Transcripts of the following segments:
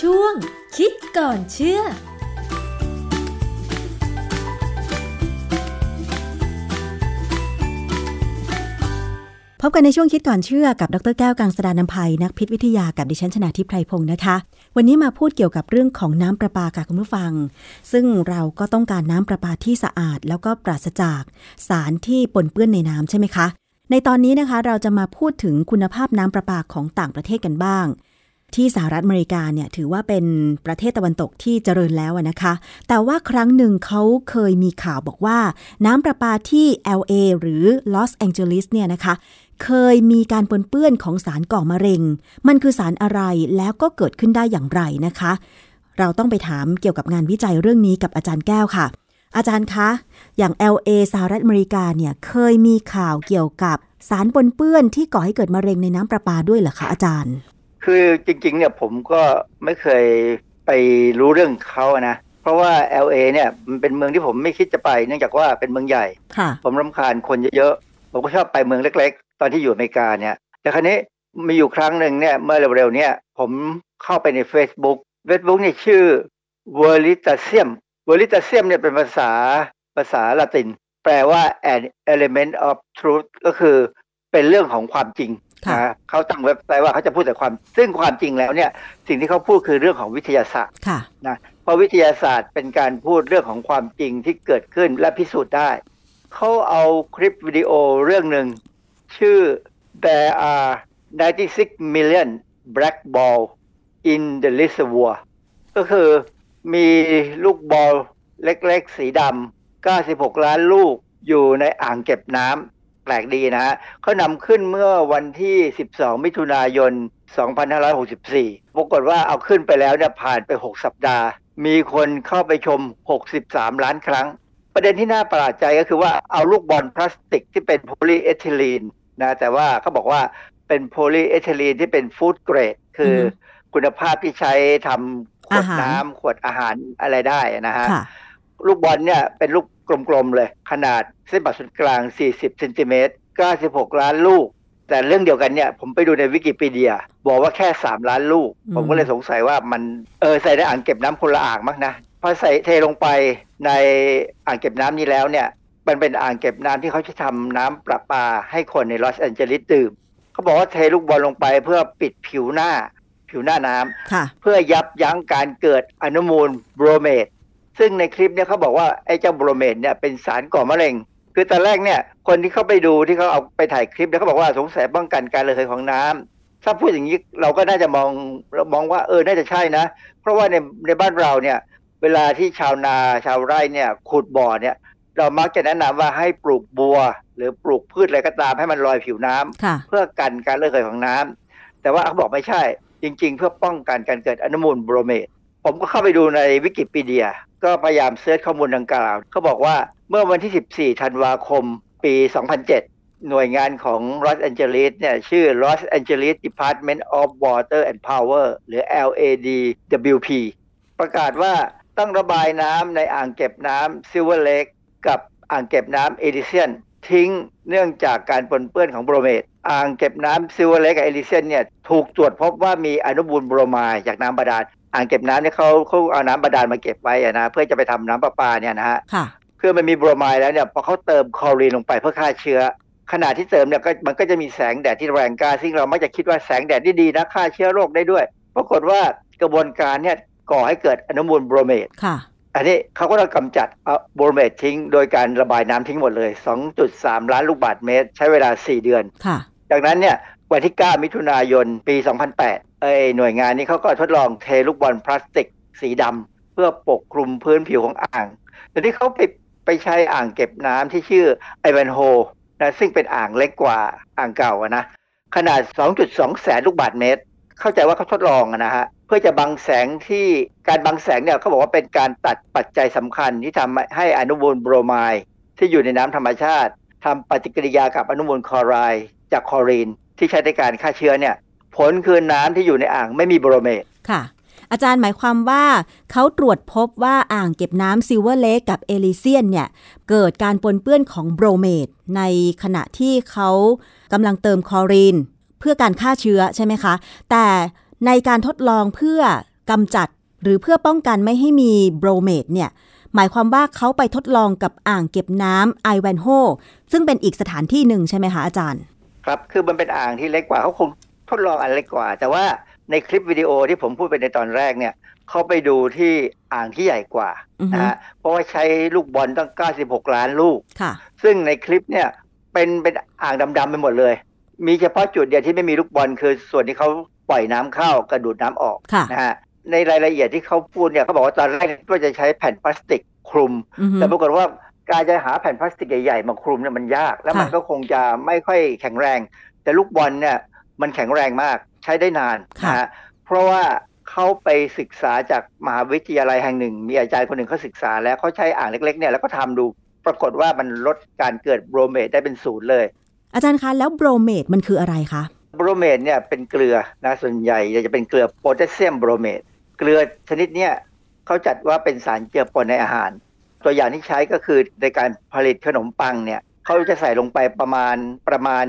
ช่วง คิดก่อนเชื่อพบกันในช่วงคิดก่อนเชื่อกับดรแก้วกังสดานนภัยนักพิษวิทยากับดิฉันชนาทิพไพรพงศ์นะคะ วันนี้มาพูดเกี่ยวกับเรื่องของน้ำประปาค่ะคุณผู้ฟัง ซึ่งเราก็ต้องการน้ำประปาที่สะอาด แล้วก็ปราศจากสารที่ปนเปื้อนในน้ำใช่ไหมคะ ในตอนนี้นะคะเราจะมาพูดถึงคุณภาพน้ำประปาของต่างประเทศกันบ้าง ที่สหรัฐอเมริกาเนี่ยถือว่าเป็นประเทศตะวันตกที่เจริญแล้วนะคะ แต่ว่าครั้งหนึ่งเขาเคยมีข่าวบอกว่า น้ำประปาที่ LA หรือลอสแองเจลิสเนี่ยนะคะ เคยมีการปนเปื้อนของสารก่อมะเร็ง มันคือสารอะไรแล้วก็เกิดขึ้นได้อย่างไรนะคะ เราต้องไปถามเกี่ยวกับงานวิจัยเรื่องนี้กับอาจารย์แก้วค่ะ อาจารย์คะ อย่าง LA สหรัฐอเมริกาเนี่ยเคยมีข่าวเกี่ยวกับสารปนเปื้อนที่ก่อให้เกิดมะเร็งในน้ำประปาด้วยเหรอคะอาจารย์ คือจริงๆเนี่ยผมก็ไม่เคยไปรู้เรื่องเขานะ เพราะว่า LA เนี่ยมันเป็นเมืองที่ผมไม่คิดจะไป เนื่องจากว่าเป็นเมืองใหญ่ค่ะผมรำคาญคนเยอะๆ ผมก็ชอบไปเมืองเล็ก ๆ ตอนที่อยู่อเมริกาเนี่ย แต่ครั้นี้มีอยู่ครั้งหนึ่งเนี่ยเมื่อเร็วๆเนี่ยผมเข้าไปใน Facebook Facebook เนี่ยชื่อ Veritasium Veritasium เนี่ยเป็นภาษาภาษาละติน แปลว่า an element of truth ก็คือเป็นเรื่องของความจริงค่ะ นะเขาตั้งเว็บไซต์ว่าเขาจะพูดแต่ความซึ่งความจริงแล้วเนี่ยสิ่งที่เขาพูดคือเรื่องของวิทยาศาสตร์ค่ะนะเพราะวิทยาศาสตร์เป็นการพูดเรื่องของความจริงที่เกิดขึ้นและพิสูจน์ได้ เขาเอาคลิปวิดีโอเรื่องหนึ่งชื่อ There are 96 million black ball in the reservoir ก็คือมีลูกบอลเล็กๆ สีดำ96 ล้านลูกอยู่ในอ่างเก็บน้ำแป ลกดีนะฮะเขานำขึ้นเมื่อวันที่ 12 มิถุนายน 2564 ปรากฏว่าเอาขึ้นไปแล้วเนี่ยผ่านไป 6 สัปดาห์ มีคนเข้าไปชม 63 ล้านครั้ง ประเด็นที่น่าประหลาดใจก็คือว่าเอาลูกบอลพลาสติกที่เป็นโพลีเอทิลีนนะแต่ว่าเขาบอกว่าเป็นโพลีเอทิลีนที่เป็น food grade คือออฮึคุณภาพที่ใช้ทำขวดอาหารน้ำขวดอาหารอะไรได้นะฮะค่ะลูกบอลเนี่ยเป็นลูก กลมๆเลย ขนาดเส้นผ่าศูนย์กลาง 40เซนติเมตร96 ล้านลูก แต่เรื่องเดียวกันเนี่ย ผมไปดูในวิกิพีเดีย บอกว่าแค่ 3 ล้านลูกอืมผมก็เลยสงสัยว่ามันเออใส่ในอ่างเก็บน้ำคนละอ่างมั้งนะพอใส่เทลงไปในอ่างเก็บน้ำนี้แล้วเนี่ยมันเป็นอ่างเก็บน้ำที่เขาจะทำน้ำประปาให้คนในลอสแอนเจลิสดื่มเขาบอกว่าเทลูกบอลลงไปเพื่อปิดผิวหน้าผิวหน้าน้ำค่ะเพื่อยับยั้งการเกิดอนุมูลโบรเมต ซึ่งในคลิปเนี่ยเขาบอกว่าไอ้เจ้าโบรเมตเนี่ยเป็นสารก่อมะเร็ง คือตอนแรกเนี่ยคนที่เข้าไปดูที่เขาเอาไปถ่ายคลิปเนี่ยเขาบอกว่าสงสัยป้องกันการระเหยของน้ำถ้าพูดอย่างนี้เราก็น่าจะมองเรามองว่าเออน่าจะใช่นะ เพราะว่าในในบ้านเราเนี่ยเวลาที่ชาวนาชาวไร่เนี่ยขุดบ่อเนี่ยเรามักจะแนะนำว่าให้ปลูกบัว หรือปลูกพืชอะไรก็ตามให้มันลอยผิวน้ำค่ะเพื่อกันการระเหยของน้ำแต่ว่าเขาบอกไม่ใช่จริง ๆ เพื่อป้องกันการเกิดอนุมูลโบรเมตผมก็เข้าไปดูในวิกิพีเดีย ก็พยายาม search ข้อมูลดังกล่าวเขาบอกว่าเมื่อวันที่ 14 ธันวาคม ปี 2007 หน่วยงานของลอสแอนเจลิสเนี่ยชื่อ Los Angeles Department of Water and Power หรือ LADWP ประกาศว่าต้องระบายน้ำในอ่างเก็บน้ำ Silver Lake กับอ่างเก็บน้ำ Elysian ทิ้งเนื่องจากการปนเปื้อนของโบรเมตอ่างเก็บน้ำ Silver Lake กับ Elysian เนี่ยถูกตรวจพบว่ามีอนุมูลโบรไมด์จากน้ำบาดาล อ่างเก็บน้ำเนี่ยเขาเขาเอาน้ำบาดาลมาเก็บไว้อะนะเพื่อจะไปทำน้ำประปาเนี่ยนะฮะค่ะเพื่อมันมีโบรไมด์แล้วเนี่ยพอเขาเติมคลอรีนลงไปเพื่อฆ่าเชื้อ ขณะที่เติมเนี่ยก็มันก็จะมีแสงแดดที่แรงกล้าซึ่งเรามักจะคิดว่าแสงแดดที่ดีนะฆ่าเชื้อโรคได้ด้วย ปรากฏว่ากระบวนการเนี่ยก่อให้เกิดอนุมูลโบรเมตค่ะอันนี้เขาก็ต้องกำจัดเอาโบรเมตทิ้ง โดยการระบายน้ำทิ้งหมดเลย 2.3 ล้านลูกบาศก์เมตร ใช้เวลา 4 เดือนค่ะจากนั้นเนี่ยวันที่ 9 มิถุนายน ปี 2008 เอ้หน่วยงานนี้เขาก็ทดลองเทลูกบอลพลาสติกสีดำเพื่อปกคลุมพื้นผิวของอ่างแต่ที่เขาไปไปใช้อ่างเก็บน้ำที่ชื่อไอแวนโฮนะซึ่งเป็นอ่างเล็กกว่าอ่างเก่าอะนะขนาด 2.2 แสนลูกบาศก์เมตร เข้าใจว่าเขาทดลองนะฮะเพื่อจะบังแสงที่การบังแสงเนี่ยเขาบอกว่าเป็นการตัดปัจจัยสำคัญที่ทำให้อนุมูลโบรไมด์ที่อยู่ในน้ำธรรมชาติทำปฏิกิริยากับอนุมูลคลอไรด์จากคลอรีน ที่ใช้ในการฆ่าเชื้อเนี่ย ผลคือน้ำที่อยู่ในอ่างไม่มีโบรเมตค่ะ อาจารย์หมายความว่าเขาตรวจพบว่าอ่างเก็บน้ำ Silver Lake กับ Elysian เนี่ย เกิดการปนเปื้อนของโบรเมตในขณะที่เขากำลังเติมคลอรีน เพื่อการฆ่าเชื้อใช่ไหมคะ แต่ในการทดลองเพื่อกำจัดหรือเพื่อป้องกันไม่ให้มีโบรเมดเนี่ยหมายความว่าเขาไปทดลองกับอ่างเก็บน้ำไอแวนโฮซึ่งเป็นอีกสถานที่หนึ่งใช่ไหมคะอาจารย์ ครับคือมันเป็นอ่างที่เล็กกว่าเขาคง ทดลองอันเล็กกว่า แต่ว่าในคลิปวิดีโอที่ผมพูดไปในตอนแรกเนี่ยเขาไปดูที่อ่างที่ใหญ่กว่าอือฮึนะฮะเพราะว่าใช้ลูกบอลตั้ง 96 ล้านลูกค่ะซึ่งในคลิปเนี่ยเป็นเป็นอ่างดำๆไปหมดเลย มีเฉพาะจุดเดียวที่ไม่มีลูกบอลคือส่วนที่เขาปล่อยน้ำเข้ากระดูดน้ำออกค่ะนะฮะในรายละเอียดที่เขาพูดเนี่ยเขาบอกว่าตอนแรกว่าจะใช้แผ่นพลาสติกคลุมอือฮึแต่ปรากฏว่าการจะหาแผ่นพลาสติกใหญ่ๆมาคลุมเนี่ยมันยาก แล้วมันค่ะก็คงจะไม่ค่อยแข็งแรง แต่ลูกบอลเนี่ย มันแข็งแรงมากใช้ได้นานค่ะนะฮะเพราะว่าเขาไปศึกษาจากมหาวิทยาลัยแห่งหนึ่ง มีอาจารย์คนหนึ่งเขาศึกษาแล้วเขาใช้อ่างเล็กๆเนี่ยแล้วก็ทำดูปรากฏว่ามันลดการเกิดโบรเมตได้เป็นศูนย์เลย อาจารย์คะแล้วโบรเมตมันคืออะไรคะโบรเมตเนี่ยเป็นเกลือนะส่วนใหญ่จะเป็นเกลือโพแทสเซียมโบรเมตเกลือชนิดเนี้ยเขาจัดว่าเป็นสารเจือปนในอาหาร ตัวอย่างที่ใช้ก็คือในการผลิตขนมปังเนี่ยเขาจะใส่ลงไปประมาณประมาณ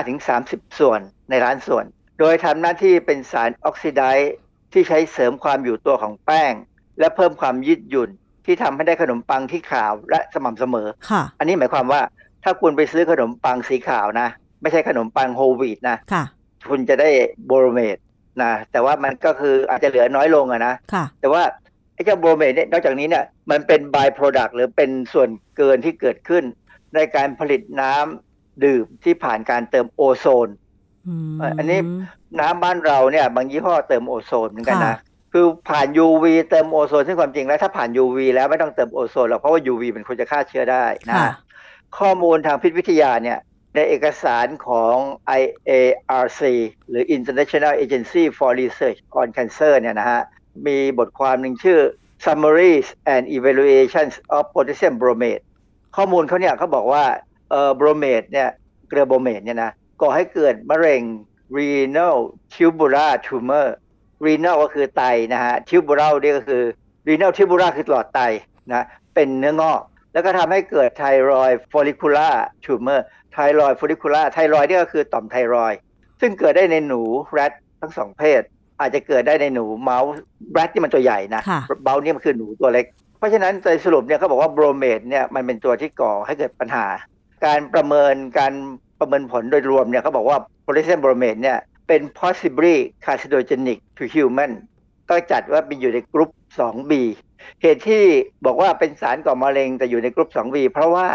15-30 ส่วน ในร้านส่วน โดยทำหน้าที่เป็นสารออกซิไดซ์ที่ใช้เสริมความอยู่ตัวของแป้ง และเพิ่มความยืดหยุ่นที่ทำให้ได้ขนมปังที่ขาวและสม่ำเสมอค่ะอันนี้หมายความว่าถ้าคุณไปซื้อขนมปังสีขาวนะ ไม่ใช่ขนมปังโฮลวีตนะค่ะคุณจะได้โบรเมดนะแต่ว่ามันก็คืออาจจะเหลือน้อยลงอะนะค่ะแต่ว่าไอ้เจ้าโบรเมดเนี่ยนอกจากนี้เนี่ยมันเป็นบ y product หรือเป็นส่วนเกินที่เกิดขึ้น ในการผลิตน้ำดื่มที่ผ่านการเติมโอโซน อืมอันนี้น้ำบ้านเราเนี่ย บางยี่ห้อเติมโอโซนเหมือนกันนะค่ะคือผ่าน UV เติมโอโซนซึ่งความจริงแล้วถ้าผ่าน UV แล้วไม่ต้องเติมโอโซนหรอกเพราะว่า UV มันควรจะฆ่าเชื้อได้นะค่ะข้อมูลทางพิษวิทยาเนี่ยในเอกสารของ IARC หรือ International Agency for Research on Cancer เนี่ยนะฮะ มีบทความหนึ่งชื่อ Summaries and Evaluations of Potassium Bromate ข้อมูลเขาเนี่ยเขาบอกว่าเอ่อ bromate เนี่ยเกลือโบรเมตเนี่ยนะ ก่อให้เกิดมะเร็ง renal tubular tumor renal ก็คือไตนะฮะ tubular นี่ก็คือ renal tubular คือหลอดไตนะเป็นเนื้องอกแล้วก็ทำให้เกิด thyroid follicular tumor thyroid follicular thyroid นี่ก็คือต่อมไทรอยด์ซึ่งเกิดได้ในหนูแรดทั้งสองเพศ อาจจะเกิดได้ในหนูเมาส์แรดที่มันตัวใหญ่นะค่ะเบลนี่มันคือหนูตัวเล็ก เพราะฉะนั้นในสรุปเนี่ยเขาบอกว่าโบรเมดเนี่ยมันเป็นตัวที่ก่อให้เกิดปัญหา การประเมินการ ประเมินผลโดยรวมเนี่ยเขาบอกว่าโพแทสเซียมโบรเมดเนี่ยเป็น possibly carcinogenic to human ก็จัดว่าเป็นอยู่ในกลุ่ม 2B เหตุที่บอกว่าเป็นสารก่อมะเร็งแต่อยู่ในกลุ่ม 2B เพราะว่า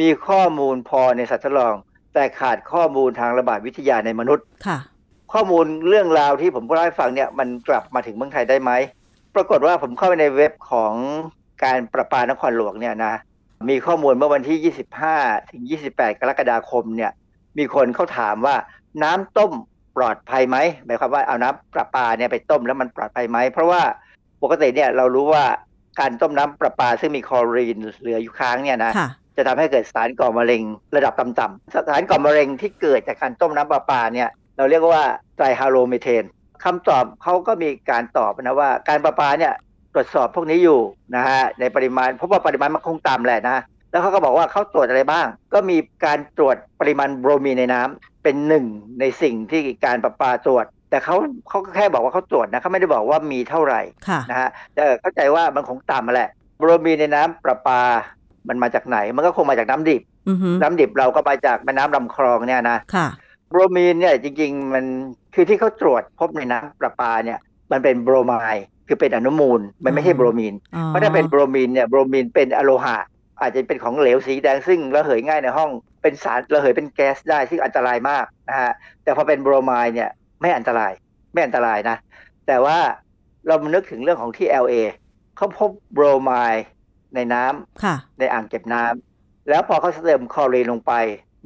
มีข้อมูลพอในสัตว์ทดลอง แต่ขาดข้อมูลทางระบาดวิทยาในมนุษย์ค่ะ ข้อมูลเรื่องราวที่ผมเล่าให้ฟังเนี่ยมันกลับมาถึงเมืองไทยได้ไหม ปรากฏว่าผมเข้าไปในเว็บของการประปานครหลวงเนี่ยนะมีข้อมูลเมื่อวันที่ 25 ถึง 28 กรกฎาคมเนี่ย มีคนเขาถามว่าน้ำต้มปลอดภัยไหมหมายความว่าเอาน้ำประปาเนี่ยไปต้มแล้วมันปลอดภัยไหมเพราะว่าปกติเนี่ยเรารู้ว่าการต้มน้ำประปาซึ่งมีคลอรีนเหลืออยู่ค้างเนี่ยนะค่ะจะทำให้เกิดสารก่อมะเร็งระดับต่ำๆสารก่อมะเร็งที่เกิดจากการต้มน้ำประปาเนี่ยเราเรียกว่าไตรฮาโลเมเทนคำตอบเขาก็มีการตอบนะว่าการประปาเนี่ยตรวจสอบพวกนี้อยู่นะฮะในปริมาณเพราะว่าปริมาณมันคงต่ำแหละนะ แล้วเขาก็บอกว่าเขาตรวจอะไรบ้าง ก็มีการตรวจปริมาณโบรมีนในน้ำเป็นหนึ่งในสิ่งที่การประปาตรวจ แต่เขาเขาก็แค่บอกว่าเขาตรวจนะเขาไม่ได้บอกว่ามีเท่าไหร่ค่ะนะฮะแต่เข้าใจว่ามันคงต่ำมาแหละ โบรมีนในน้ำประปา มันมาจากไหน มันก็คงมาจากน้ำดิบอือฮึน้ำดิบเราก็มาจากแม่น้ำลำคลองเนี่ยนะค่ะโบรมีนเนี่ยจริงๆมันคือที่เขาตรวจพบในน้ำประปาเนี่ยมันเป็นโบรไมด์คือเป็นอนุมูล มันไม่ใช่อ๋อโบรมีนอ๋อเพราะถ้าเป็นโบรมีนเนี่ยโบรมีนเป็นอะโลหะ อาจจะเป็นของเหลวสีแดงซึ่งระเหยง่ายในห้อง เป็นสารระเหยเป็นแก๊สได้ซึ่งอันตรายมากนะฮะแต่พอเป็นโบรไมด์เนี่ยไม่อันตรายไม่อันตรายนะ แต่ว่าเรามานึกถึงเรื่องของที่ LA เขาพบโบรไมด์ในน้ำค่ะในอ่างเก็บน้ำแล้วพอเขาเติมคลอรีนลงไป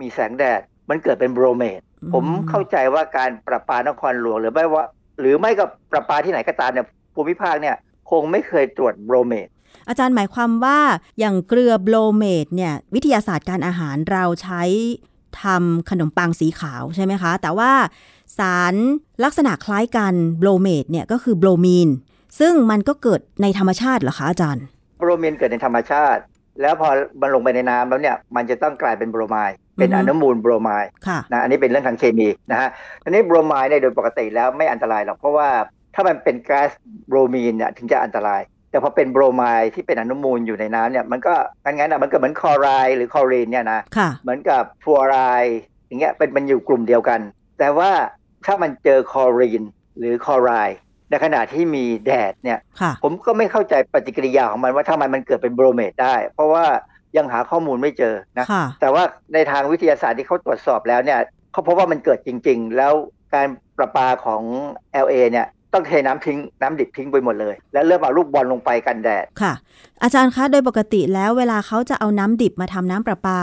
มีแสงแดด มันเกิดเป็นโบรเมดอืมผมเข้าใจว่าการประปานครหลวงหรือไม่ว่า หรือไม่กับประปาที่ไหนก็ตามเนี่ยภูมิภาคเนี่ยคงไม่เคยตรวจโบรเมด อาจารย์หมายความว่าอย่างเกลือโบรเมดเนี่ยวิทยาศาสตร์การอาหารเราใช้ทำขนมปังสีขาวใช่ไหมคะ แต่ว่าสารลักษณะคล้ายกันโบรเมดเนี่ยก็คือโบรมีน ซึ่งมันก็เกิดในธรรมชาติเหรอคะอาจารย์โบรมีนเกิดในธรรมชาติ แล้วพอมันลงไปในน้ำแล้วเนี่ยมันจะต้องกลายเป็นโบรไมด์เป็นอืออฮึนุมูลโบรไมด์ค่ะนะอันนี้เป็นเรื่องทางเคมีนะฮะอันนี้โบรไมด์เนี่ยโดยปกติแล้วไม่อันตรายหรอกเพราะว่าถ้ามันเป็นก๊าซโบรมีนเนี่ยถึงจะอันตราย แต่พอเป็นโบรไมด์ที่เป็นอนุมูลอยู่ในน้ำเนี่ยมันก็งั้นๆอะมันก็เหมือนคลอไรด์หรือคลอรีนเนี่ยนะค่ะเหมือนกับฟลูออไรด์อย่างเงี้ยเป็นมันอยู่กลุ่มเดียวกัน แต่ว่าถ้ามันเจอคลอรีนหรือคลอไรด์ในขณะที่มีแดดเนี่ยค่ะผมก็ไม่เข้าใจปฏิกิริยาของมันว่าทำไมมันเกิดเป็นโบรเมตได้ เพราะว่ายังหาข้อมูลไม่เจอนะค่ะแต่ว่าในทางวิทยาศาสตร์ที่เขาตรวจสอบแล้วเนี่ยเขาพบว่ามันเกิดจริง ๆ แล้วการประปาของ LA เนี่ย ต้องเทน้ำทิ้งน้ำดิบทิ้งไปหมดเลย แล้วเริ่มเอาลูกบอลลงไปกันแดดค่ะ อาจารย์คะโดยปกติแล้วเวลาเขาจะเอาน้ำดิบมาทำน้ำประปา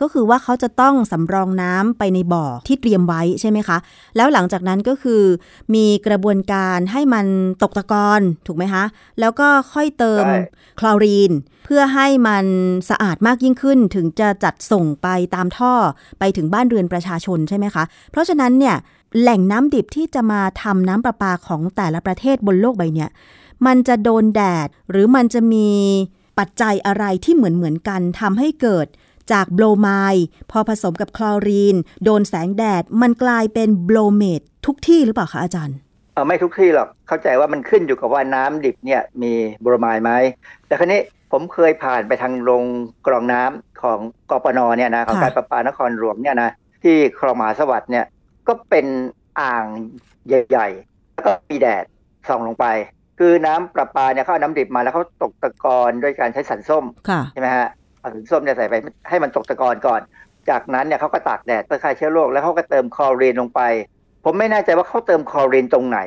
ก็คือว่าเขาจะต้องสำรองน้ำไปในบ่อที่เตรียมไว้ใช่ไหมคะ แล้วหลังจากนั้นก็คือ มีกระบวนการให้มันตกตะกอนถูกไหมคะแล้วก็ค่อยเติมใช่คลอรีน เพื่อให้มันสะอาดมากยิ่งขึ้น ถึงจะจัดส่งไปตามท่อไปถึงบ้านเรือนประชาชนใช่ไหมคะ เพราะฉะนั้นเนี่ย แหล่งน้ำดิบที่จะมาทำน้ำประปาของแต่ละประเทศบนโลกใบเนี้ยมันจะโดนแดดหรือมันจะมีปัจจัยอะไรที่เหมือนเหมือนๆกันทำให้เกิดจากโบรไมพอผสมกับคลอรีน โดนแสงแดด มันกลายเป็นโบรเมดทุกที่หรือเปล่าคะอาจารย์เออไม่ทุกที่หรอกเข้าใจว่ามันขึ้นอยู่กับว่าน้ำดิบเนี่ยมีโบรไมไหมแต่ครั้นี้ผมเคยผ่านไปทางโรงกรองน้ำของกปนเนี่ยนะของการประปานครหลวงเนี่ยนะที่คลองมหาสวัสดิ์เนี่ย ก็เป็นอ่างใหญ่ๆแล้วก็มีแดดส่องลงไป คือน้ำประปาเนี่ยเขาเอาน้ำดิบมาแล้วเขาตกตะกอนด้วยการใช้สันส้มค่ะใช่ไหมฮะเอาสันส้มเนี่ยใส่ไปให้มันตกตะกอนก่อน จากนั้นเนี่ยเขาก็ตากแดดเพื่อฆ่าเชื้อโรคแล้วเขาก็เติมคลอรีนลงไป ผมไม่แน่ใจว่าเขาเติมคลอรีนตรงไหน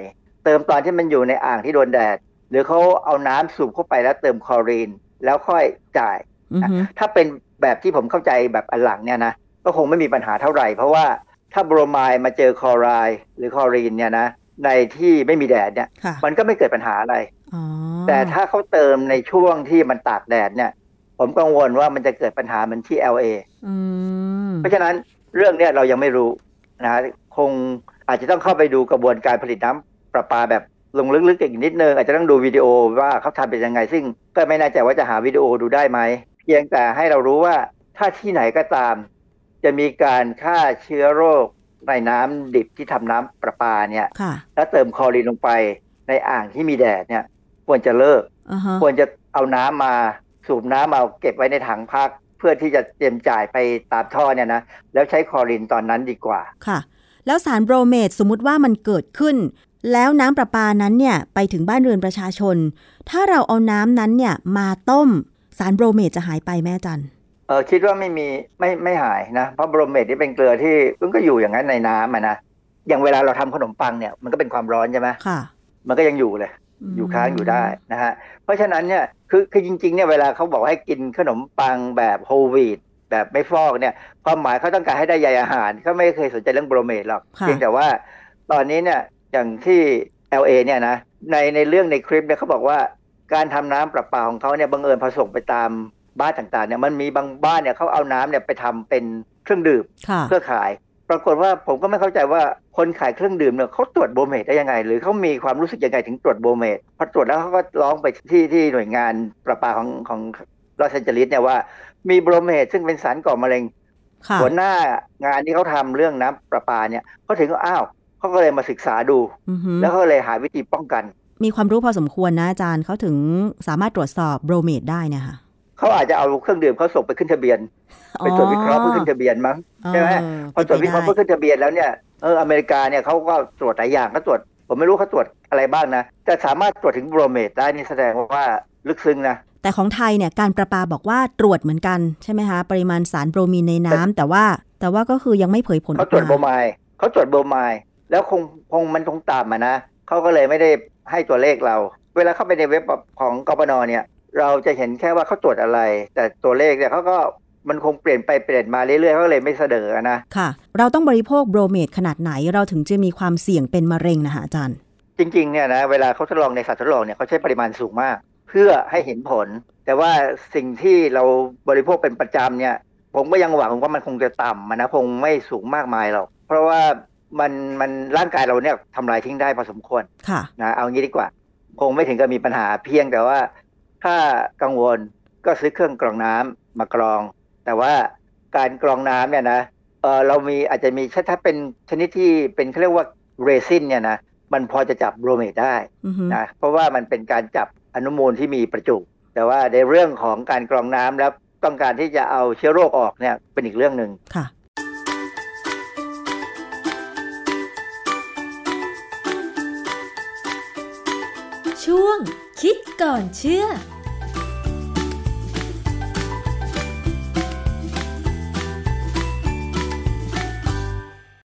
เติมตอนที่มันอยู่ในอ่างที่โดนแดด หรือเขาเอาน้ำสูบเข้าไปแล้วเติมคลอรีนแล้วค่อยจ่ายอือฮึถ้าเป็นแบบที่ผมเข้าใจแบบอันหลังเนี่ยนะก็คงไม่มีปัญหาเท่าไหร่ เพราะว่า ถ้าโบรไมด์มาเจอคลอไรด์หรือคลอรีนเนี่ยนะในที่ไม่มีแดดเนี่ยค่ะมันก็ไม่เกิดปัญหาอะไรอ๋อแต่ถ้าเขาเติมในช่วงที่มันตากแดดเนี่ย ผมกังวลว่ามันจะเกิดปัญหาเหมือนที่ LA อืมเพราะฉะนั้นเรื่องเนี้ยเรายังไม่รู้นะฮะคงอาจจะต้องเข้าไปดูกระบวนการผลิตน้ำประปาแบบลงลึกๆอีกนิดนึง อาจจะต้องดูวิดีโอว่าเขาทำเป็นยังไง ซึ่งก็ไม่แน่ใจว่าจะหาวิดีโอดูได้ไหม เพียงแต่ให้เรารู้ว่าถ้าที่ไหนก็ตาม จะมีการฆ่าเชื้อโรคในน้ำดิบที่ทำน้ำประปาเนี่ยค่ะแล้วเติมคลอรีนลงไปในอ่างที่มีแดดเนี่ยควรจะเลิกอ่าฮะควรจะเอาน้ำมาสูบน้ำมาเก็บไว้ในถังพัก เพื่อที่จะเตรียมจ่ายไปตามท่อเนี่ยนะแล้วใช้คลอรีนตอนนั้นดีกว่าค่ะ แล้วสารโบรเมดสมมุติว่ามันเกิดขึ้น แล้วน้ำประปานั้นเนี่ยไปถึงบ้านเรือนประชาชน ถ้าเราเอาน้ำนั้นเนี่ยมาต้มสารโบรเมดจะหายไปแม่อาจันเออคิดว่าไม่มีไม่ไม่หายนะเพราะโบรเมดที่เป็นเกลือที่มันก็อยู่อย่างนั้นในน้ำอะนะอย่างเวลาเราทำขนมปังเนี่ยมันก็เป็นความร้อนใช่ไหมค่ะ มันก็ยังอยู่เลยมอยู่ค้างอยู่ได้นะฮะเพราะฉะนั้นเนี่ยคือคือจริงๆเนี่ยเวลาเขาบอกให้กินขนมปังแบบโฮลวีตแบบไม่ฟอกเนี่ยความหมายเขาต้องการให้ได้ใยอาหารเขาไม่เคยสนใจเรื่องโบรเมดหรอกค่ะเพียงแต่ว่า ตอนนี้เนี่ยอย่างที่ LA เนี่ยนะในในเรื่องในคลิปเนี่ยเขาบอกว่าการทำน้ำประปาของเขาเนี่ยบังเอิญผสมไปตาม บ้านต่างๆเนี่ยมันมีบางบ้านเนี่ยเขาเอาน้ำเนี่ยไปทำเป็นเครื่องดื่มค่ะเพื่อขาย ปรากฏว่าผมก็ไม่เข้าใจว่าคนขายเครื่องดื่มเนี่ยเขาตรวจโบรเมตได้ยังไง หรือเขามีความรู้สึกยังไงถึงตรวจโบรเมตพอตรวจแล้วเขาก็ร้องไปที่ที่หน่วยงานประปาของของลอสแอนเจลิสเนี่ยว่ามีโบรเมตซึ่งเป็นสารก่อมะเร็งค่ะหัวหน้างานที่เขาทำเรื่องน้ำประปาเนี่ยเขาถึงก็อ้าวเขาก็เลยมาศึกษาดูอือฮึแล้วก็เลยหาวิธีป้องกัน มีความรู้พอสมควรนะอาจารย์เขาถึงสามารถตรวจสอบโบรเมดได้เนะคะ เขาอาจจะเอาเครื่องดื่มเขาส่งไปขึ้นทะเบียนไปตรวจวิเคราะห์เพื่อขึ้นทะเบียนมั้งใช่ไหมพอตรวจวิเคราะห์เพื่อขึ้นทะเบียนแล้วเนี่ยเอออเมริกาเนี่ยเขาก็ตรวจหลายอย่างก็ตรวจ ผมไม่รู้เขาตรวจอะไรบ้างนะแต่สามารถตรวจถึงโบรเมดได้นี่แสดงว่าลึกซึ้งนะแต่ของไทยเนี่ยการประปาบอกว่าตรวจเหมือนกันใช่ไหมคะปริมาณสารโบรมีนในน้ำแต่ว่าแต่ว่าก็คือยังไม่เผยผลอเขาอกตรวจโบรมาไมล์เขาตรวจโบรไมล์แล้วคงคงมันคงต่ำอะนะเขาก็เลยไม่ได้ให้ตัวเลขเรา เวลาเข้าไปในเว็บของกปนเนี่ย เราจะเห็นแค่ว่าเขาตรวจอะไร แต่ตัวเลขเนี่ยเขาก็มันคงเปลี่ยนไปเปลี่ยนมาเรื่อยๆเขาก็เลยไม่เสนอนะ ค่ะ เราต้องบริโภคโบรเมดขนาดไหนเราถึงจะมีความเสี่ยงเป็นมะเร็งนะคะอาจารย์ จริงๆเนี่ยนะเวลาเขาทดลองในสัตว์ทดลองเนี่ยเขาใช้ปริมาณสูงมาก เพื่อให้เห็นผล แต่ว่าสิ่งที่เราบริโภคเป็นประจำเนี่ยผมก็ยังหวังว่ามันคงจะต่ำอะนะคงไม่สูงมากมายหรอกเพราะว่ามันมันร่างกายเราเนี่ยทำลายทิ้งได้พอสมควรค่ะนะเอางี้ดีกว่า คงไม่ถึงกับมีปัญหาเพียงแต่ว่า ถ้ากังวลก็ซื้อเครื่องกรองน้ำมากรอง แต่ว่าการกรองน้ำเนี่ยนะเออเรามีอาจจะมีถ้าถ้าเป็นชนิดที่เป็นเขาเรียกว่าเรซินเนี่ยนะมันพอจะจับโบรเมตได้อือฮึนะเพราะว่ามันเป็นการจับอนุมูลที่มีประจุ แต่ว่าในเรื่องของการกรองน้ำแล้วต้องการที่จะเอาเชื้อโรคออกเนี่ยเป็นอีกเรื่องหนึ่งค่ะ ช่วงคิดก่อนเชื่อ